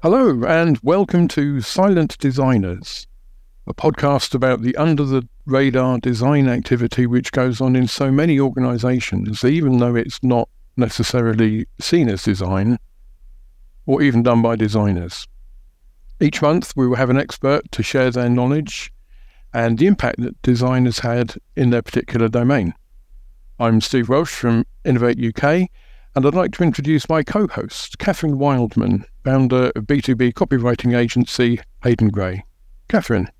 Hello, and welcome to Silent Designers, a podcast about the under the radar design activity which goes on in so many organizations, even though it's not necessarily seen as design or even done by designers. Each month, we will have an expert to share their knowledge and the impact that design has had in their particular domain. I'm Steve Welch from Innovate UK and I'd like to introduce my co host, Catherine Wildman, founder of B2B copywriting agency Hayden Gray. Catherine.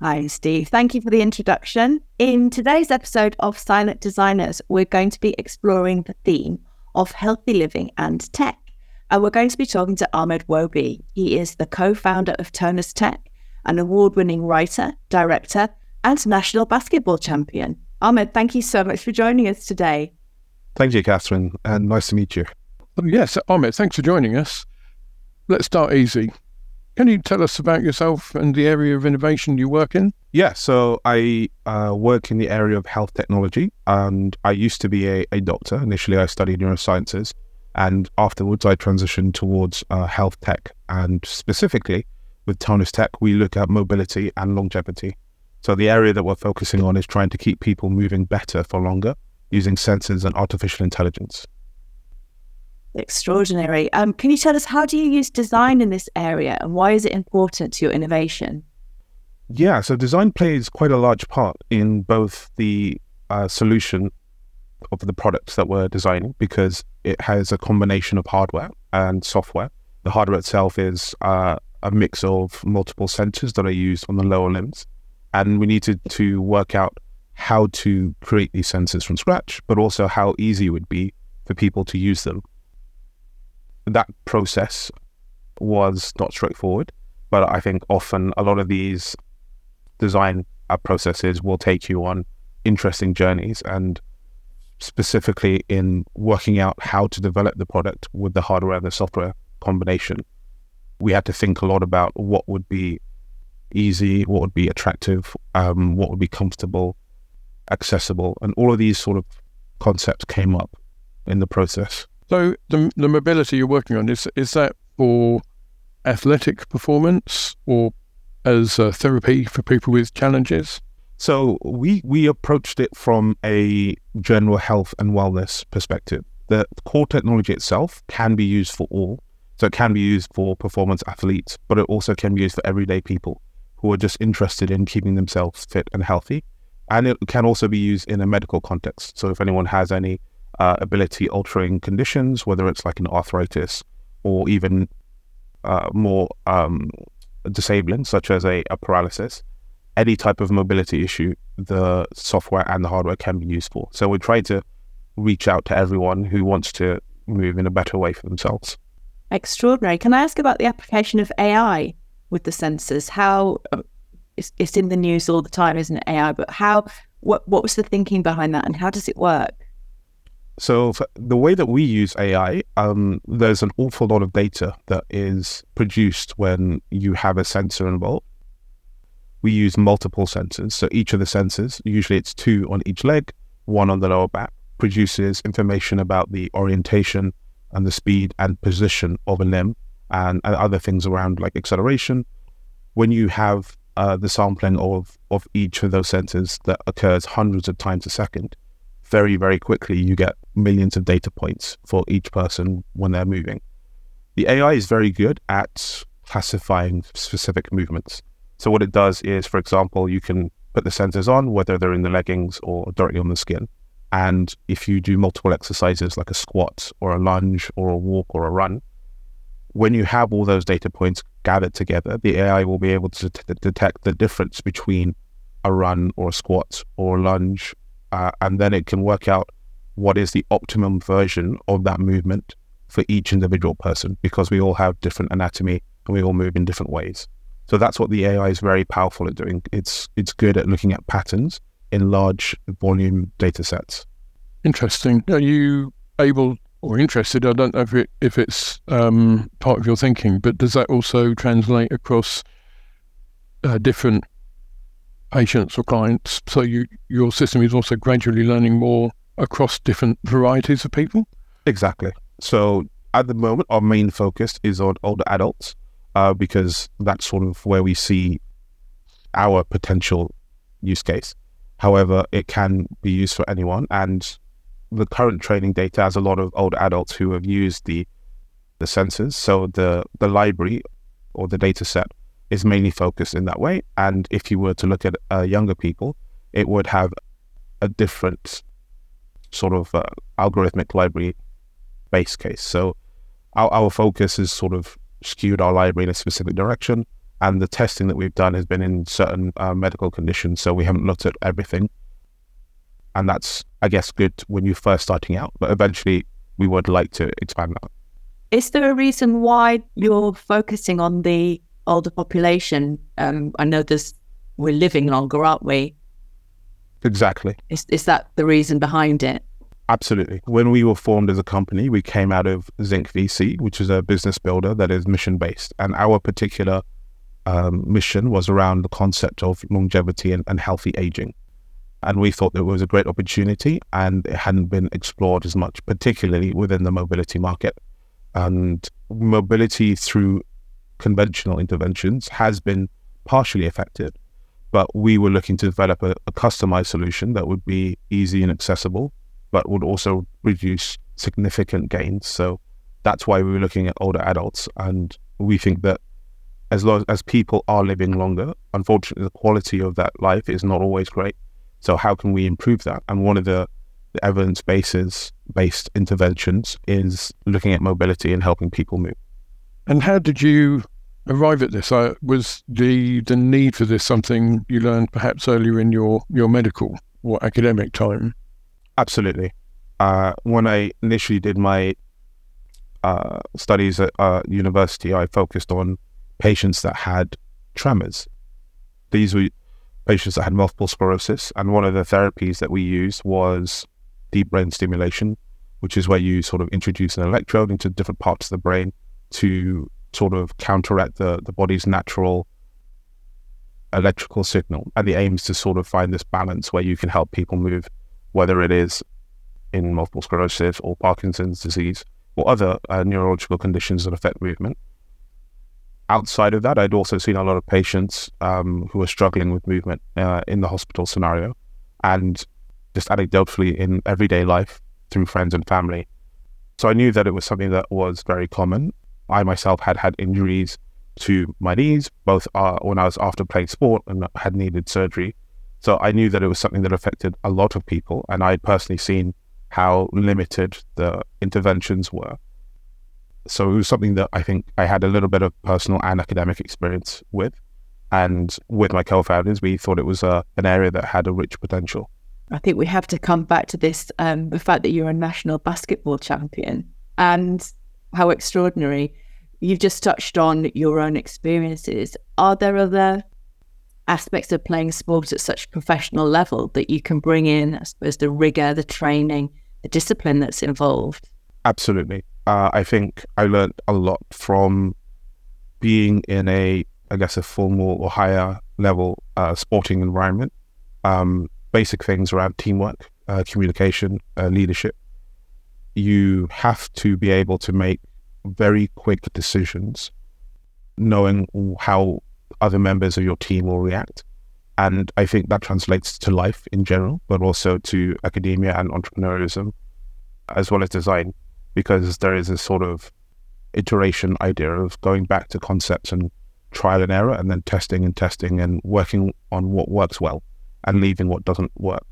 Hi, Steve. Thank you for the introduction. In today's episode of Silent Designers, we're going to be exploring the theme of healthy living and tech. And we're going to be talking to Ahmed Wobi. He is the co founder of Tonus Tech, an award winning writer, director, and national basketball champion. Ahmed, thank you so much for joining us today. Thank you, Catherine, and nice to meet you. Yes, Ahmed, thanks for joining us. Let's start easy. Can you tell us about yourself and the area of innovation you work in? Yeah, so I uh, work in the area of health technology, and I used to be a, a, doctor. Initially, I studied neurosciences, and afterwards, I transitioned towards uh, health tech. And specifically, with Tonus Tech, we look at mobility and longevity. So, the area that we're focusing on is trying to keep people moving better for longer using sensors and artificial intelligence. Extraordinary. Um, can you tell us how do you use design in this area and why is it important to your innovation? Yeah, so design plays quite a large part in both the uh, solution of the products that we're designing because it has a combination of hardware and software. The hardware itself is uh, a mix of multiple sensors that are used on the lower limbs, and we needed to work out how to create these sensors from scratch, but also how easy it would be for people to use them. That process was not straightforward, but I think often a lot of these design processes will take you on interesting journeys and specifically in working out how to develop the product with the hardware and the software combination. We had to think a lot about what would be easy, what would be attractive, um, what would be comfortable, accessible, and all of these sort of concepts came up in the process. So the the mobility you're working on is is that for athletic performance or as a therapy for people with challenges? So we we approached it from a general health and wellness perspective. The core technology itself can be used for all. So it can be used for performance athletes, but it also can be used for everyday people who are just interested in keeping themselves fit and healthy and it can also be used in a medical context. So if anyone has any uh, ability altering conditions, whether it's like an arthritis or even uh, more um, disabling, such as a, a, paralysis, any type of mobility issue, the software and the hardware can be used for. So we try to reach out to everyone who wants to move in a better way for themselves. Extraordinary. Can I ask about the application of AI with the sensors? How it's, it's in the news all the time, isn't it? AI, but how? What what was the thinking behind that, and how does it work? So the way that we use AI, um, there's an awful lot of data that is produced when you have a sensor involved. We use multiple sensors. So each of the sensors, usually it's two on each leg, one on the lower back, produces information about the orientation and the speed and position of a limb and, and other things around like acceleration. When you have uh, the sampling of, of each of those sensors that occurs hundreds of times a second, very, very quickly you get millions of data points for each person when they're moving. The AI is very good at classifying specific movements. So, what it does is, for example, you can put the sensors on, whether they're in the leggings or directly on the skin. And if you do multiple exercises like a squat or a lunge or a walk or a run, when you have all those data points gathered together, the AI will be able to t- detect the difference between a run or a squat or a lunge, uh, and then it can work out what is the optimum version of that movement for each individual person because we all have different anatomy and we all move in different ways. So that's what the AI is very powerful at doing. It's it's good at looking at patterns in large volume data sets. Interesting. Are you able or interested. I don't know if it if it's um, part of your thinking, but does that also translate across uh, different patients or clients? So you your system is also gradually learning more across different varieties of people. Exactly. So at the moment, our main focus is on older adults uh, because that's sort of where we see our potential use case. However, it can be used for anyone, and the current training data has a lot of older adults who have used the the sensors. So the the library or the data set is mainly focused in that way. And if you were to look at uh, younger people, it would have a different sort of uh, algorithmic library base case. So our, our focus is sort of skewed our library in a specific direction. And the testing that we've done has been in certain uh, medical conditions. So we haven't looked at everything. And that's, I guess, good when you're first starting out. But eventually, we would like to expand that. Is there a reason why you're focusing on the older population? Um, I know there's we're living longer, aren't we? Exactly. Is is that the reason behind it? Absolutely. When we were formed as a company, we came out of Zinc VC, which is a business builder that is mission based. And our particular um, mission was around the concept of longevity and, and healthy aging. And we thought that it was a great opportunity and it hadn't been explored as much, particularly within the mobility market. And mobility through conventional interventions has been partially effective, but we were looking to develop a, a customized solution that would be easy and accessible but would also produce significant gains. So that's why we were looking at older adults. And we think that as long as people are living longer, unfortunately, the quality of that life is not always great. So how can we improve that? And one of the, the evidence bases based interventions is looking at mobility and helping people move. And how did you arrive at this? Uh, was the the need for this something you learned perhaps earlier in your your medical or academic time? Absolutely. Uh, when I initially did my uh, studies at uh, university, I focused on patients that had tremors. These were patients that had multiple sclerosis, and one of the therapies that we used was deep brain stimulation, which is where you sort of introduce an electrode into different parts of the brain to sort of counteract the, the body's natural electrical signal. And the aim is to sort of find this balance where you can help people move whether it is in multiple sclerosis or Parkinson's disease or other uh, neurological conditions that affect movement. Outside of that, I'd also seen a lot of patients um, who were struggling with movement uh, in the hospital scenario and just anecdotally in everyday life through friends and family. So I knew that it was something that was very common. I myself had had injuries to my knees, both uh, when I was after playing sport and had needed surgery so I knew that it was something that affected a lot of people, and I'd personally seen how limited the interventions were. So it was something that I think I had a little bit of personal and academic experience with. And with my co founders, we thought it was a, uh, an area that had a rich potential. I think we have to come back to this um, the fact that you're a national basketball champion and how extraordinary. You've just touched on your own experiences. Are there other aspects of playing sport at such a professional level that you can bring in, I suppose, the rigor, the training, the discipline that's involved. Absolutely. Uh, I think I learned a lot from being in a, I guess, a formal or higher level uh, sporting environment. Um, basic things around teamwork, uh, communication, uh, leadership. You have to be able to make very quick decisions, knowing how other members of your team will react. And I think that translates to life in general, but also to academia and entrepreneurship, as well as design, because there is a sort of iteration idea of going back to concepts and trial and error and then testing and testing and working on what works well and leaving what doesn't work.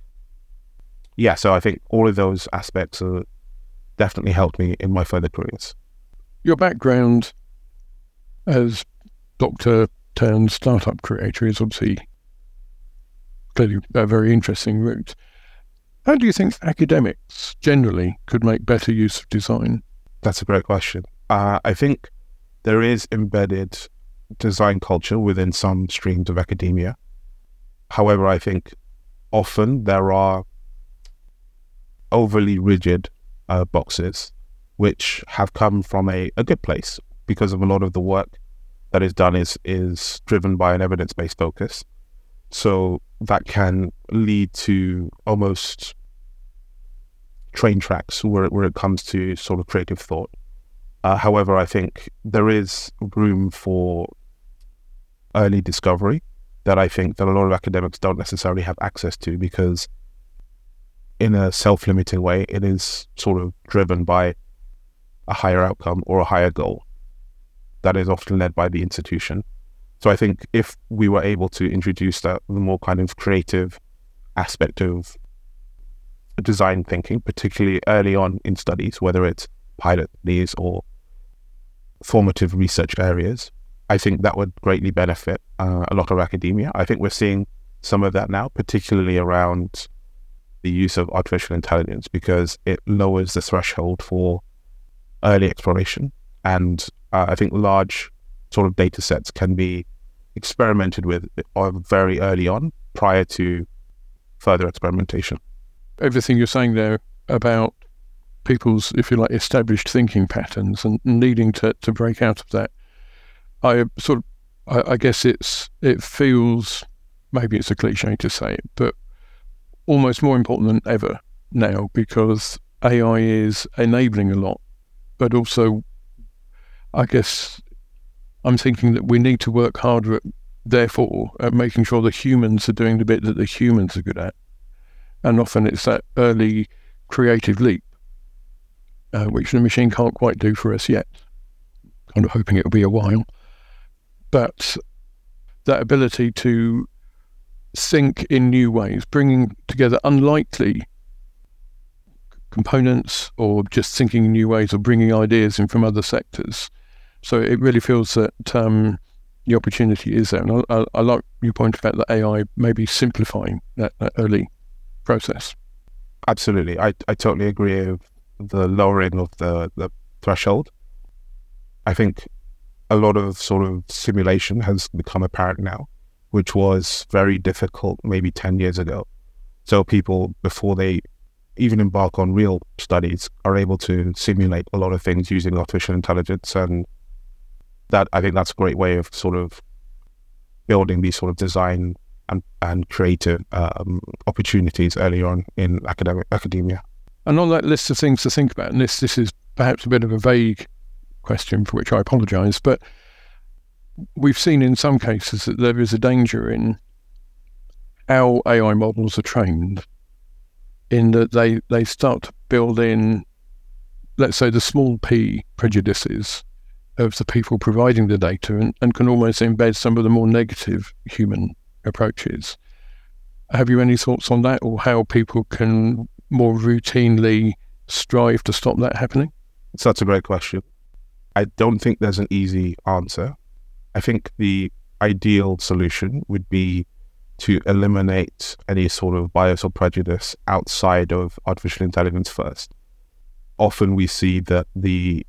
Yeah, so I think all of those aspects are definitely helped me in my further careers. Your background as Dr turned startup creator is obviously clearly a very interesting route. How do you think academics generally could make better use of design? That's a great question. Uh, I think there is embedded design culture within some streams of academia. However, I think often there are overly rigid uh, boxes which have come from a, a good place because of a lot of the work that is done is is driven by an evidence based focus. So that can lead to almost train tracks where where it comes to sort of creative thought. Uh, however, I think there is room for early discovery that I think that a lot of academics don't necessarily have access to because in a self-limiting way, it is sort of driven by a higher outcome or a higher goal that is often led by the institution. So I think if we were able to introduce that the more kind of creative aspect of design thinking, particularly early on in studies, whether it's pilot studies or formative research areas, I think that would greatly benefit uh, a lot of academia. I think we're seeing some of that now, particularly around the use of artificial intelligence, because it lowers the threshold for early exploration. And uh, I think large sort of data sets can be experimented with uh, very early on prior to further experimentation. Everything you're saying there about people's, if you like, established thinking patterns and needing to, to break out of that, I sort of, I, I guess it's, it feels, maybe it's a cliche to say it, but almost more important than ever now because AI is enabling a lot, but also, I guess I'm thinking that we need to work harder at, therefore, at making sure the humans are doing the bit that the humans are good at. And often it's that early creative leap, uh, which the machine can't quite do for us yet. Kind of hoping it'll be a while. But that ability to think in new ways, bringing together unlikely components or just thinking in new ways or bringing ideas in from other sectors so it really feels that um, the opportunity is there. And I, I, like your point about the AI maybe simplifying that, that early process. Absolutely. I, I totally agree with the lowering of the, the threshold. I think a lot of sort of simulation has become apparent now, which was very difficult maybe 10 years ago. So people, before they even embark on real studies, are able to simulate a lot of things using artificial intelligence and that I think that's a great way of sort of building these sort of design and, and creative um, opportunities early on in academic academia. And on that list of things to think about, and this this is perhaps a bit of a vague question for which I apologise, but we've seen in some cases that there is a danger in how AI models are trained, in that they they start to build in, let's say, the small p prejudices of the people providing the data and, and can almost embed some of the more negative human approaches. Have you any thoughts on that or how people can more routinely strive to stop that happening? That's a great question. I don't think there's an easy answer. I think the ideal solution would be to eliminate any sort of bias or prejudice outside of artificial intelligence first. Often we see that the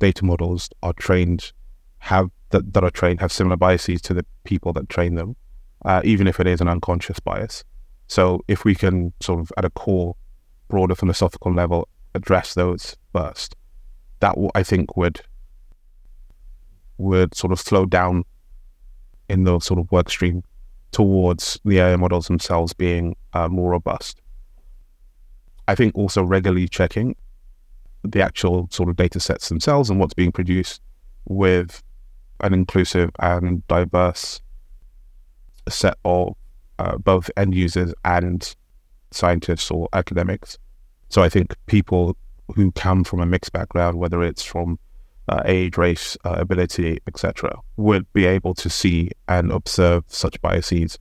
data models are trained have that, that are trained have similar biases to the people that train them, uh, even if it is an unconscious bias. So if we can sort of at a core, broader philosophical level address those first, that I think would would sort of slow down in the sort of work stream towards the AI models themselves being uh, more robust. I think also regularly checking the actual sort of data sets themselves and what's being produced with an inclusive and diverse set of uh, both end users and scientists or academics. So I think people who come from a mixed background, whether it's from uh, age, race, uh, ability, etc., would be able to see and observe such biases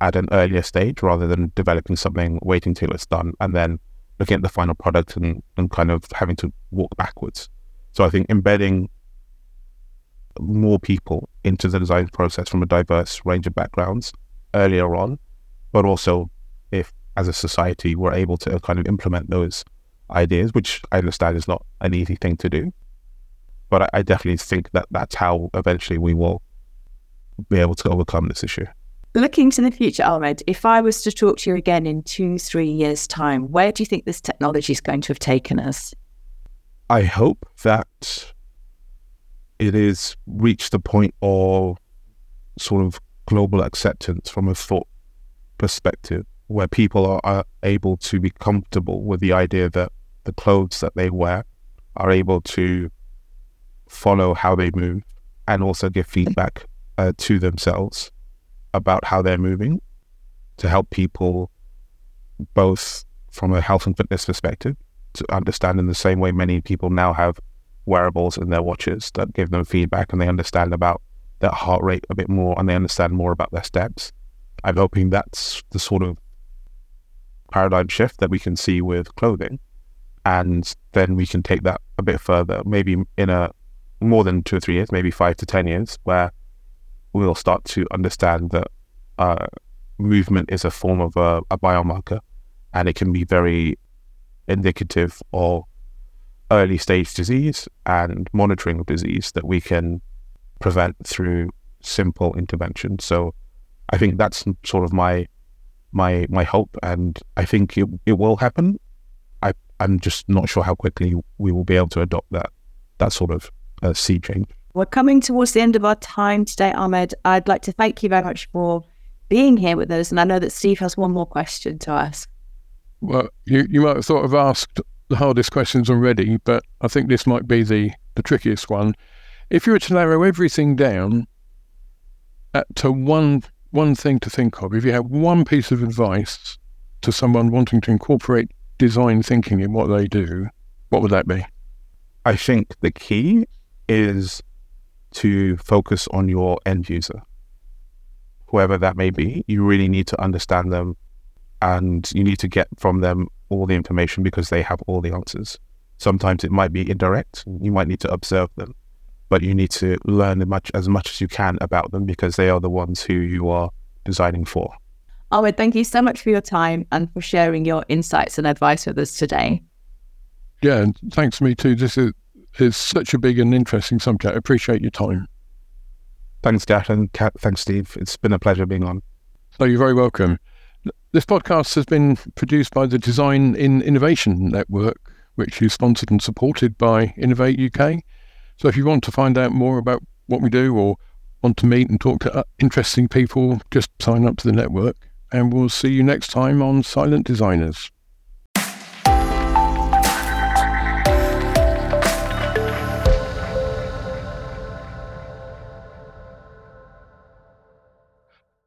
at an earlier stage rather than developing something, waiting till it's done, and then looking at the final product and, and kind of having to walk backwards. So I think embedding more people into the design process from a diverse range of backgrounds earlier on, but also if as a society we're able to kind of implement those ideas, which I understand is not an easy thing to do. But I, I definitely think that that's how eventually we will be able to overcome this issue. Looking to the future, Ahmed, if I was to talk to you again in two, three years' time, where do you think this technology is going to have taken us? I hope that it has reached the point of sort of global acceptance from a thought perspective where people are, are able to be comfortable with the idea that the clothes that they wear are able to follow how they move and also give feedback uh, to themselves about how they're moving to help people both from a health and fitness perspective to understand in the same way many people now have wearables in their watches that give them feedback and they understand about their heart rate a bit more and they understand more about their steps. I'm hoping that's the sort of paradigm shift that we can see with clothing. And then we can take that a bit further, maybe in a more than two or three years, maybe five to 10 years, where we'll start to understand that uh, movement is a form of a, a biomarker and it can be very indicative of early stage disease and monitoring of disease that we can prevent through simple intervention. So I think that's sort of my my my hope, and I think it, it will happen. I I'm just not sure how quickly we will be able to adopt that that sort of uh, sea change. We're coming towards the end of our time today, Ahmed. I'd like to thank you very much for being here with us, and I know that Steve has one more question to ask. Well, you, you might have sort of asked the hardest questions already, but I think this might be the, the trickiest one. If you were to narrow everything down at, to one one thing to think of, if you have one piece of advice to someone wanting to incorporate design thinking in what they do, what would that be? I think the key is to focus on your end user, whoever that may be. You really need to understand them and you need to get from them all the information because they have all the answers. Sometimes it might be indirect. You might need to observe them, but you need to learn as much as much as you can about them because they are the ones who you are designing for. Ahmed, thank you so much for your time and for sharing your insights and advice with us today. Yeah, and thanks me too. This is, is such a big and interesting subject. I appreciate your time. Thanks, Cath, and thanks, Steve. It's been a pleasure being on. So you're very welcome. This podcast has been produced by the Design in Innovation Network, which is sponsored and supported by Innovate UK. So if you want to find out more about what we do or want to meet and talk to uh, interesting people, just sign up to the network. And we'll see you next time on Silent Designers.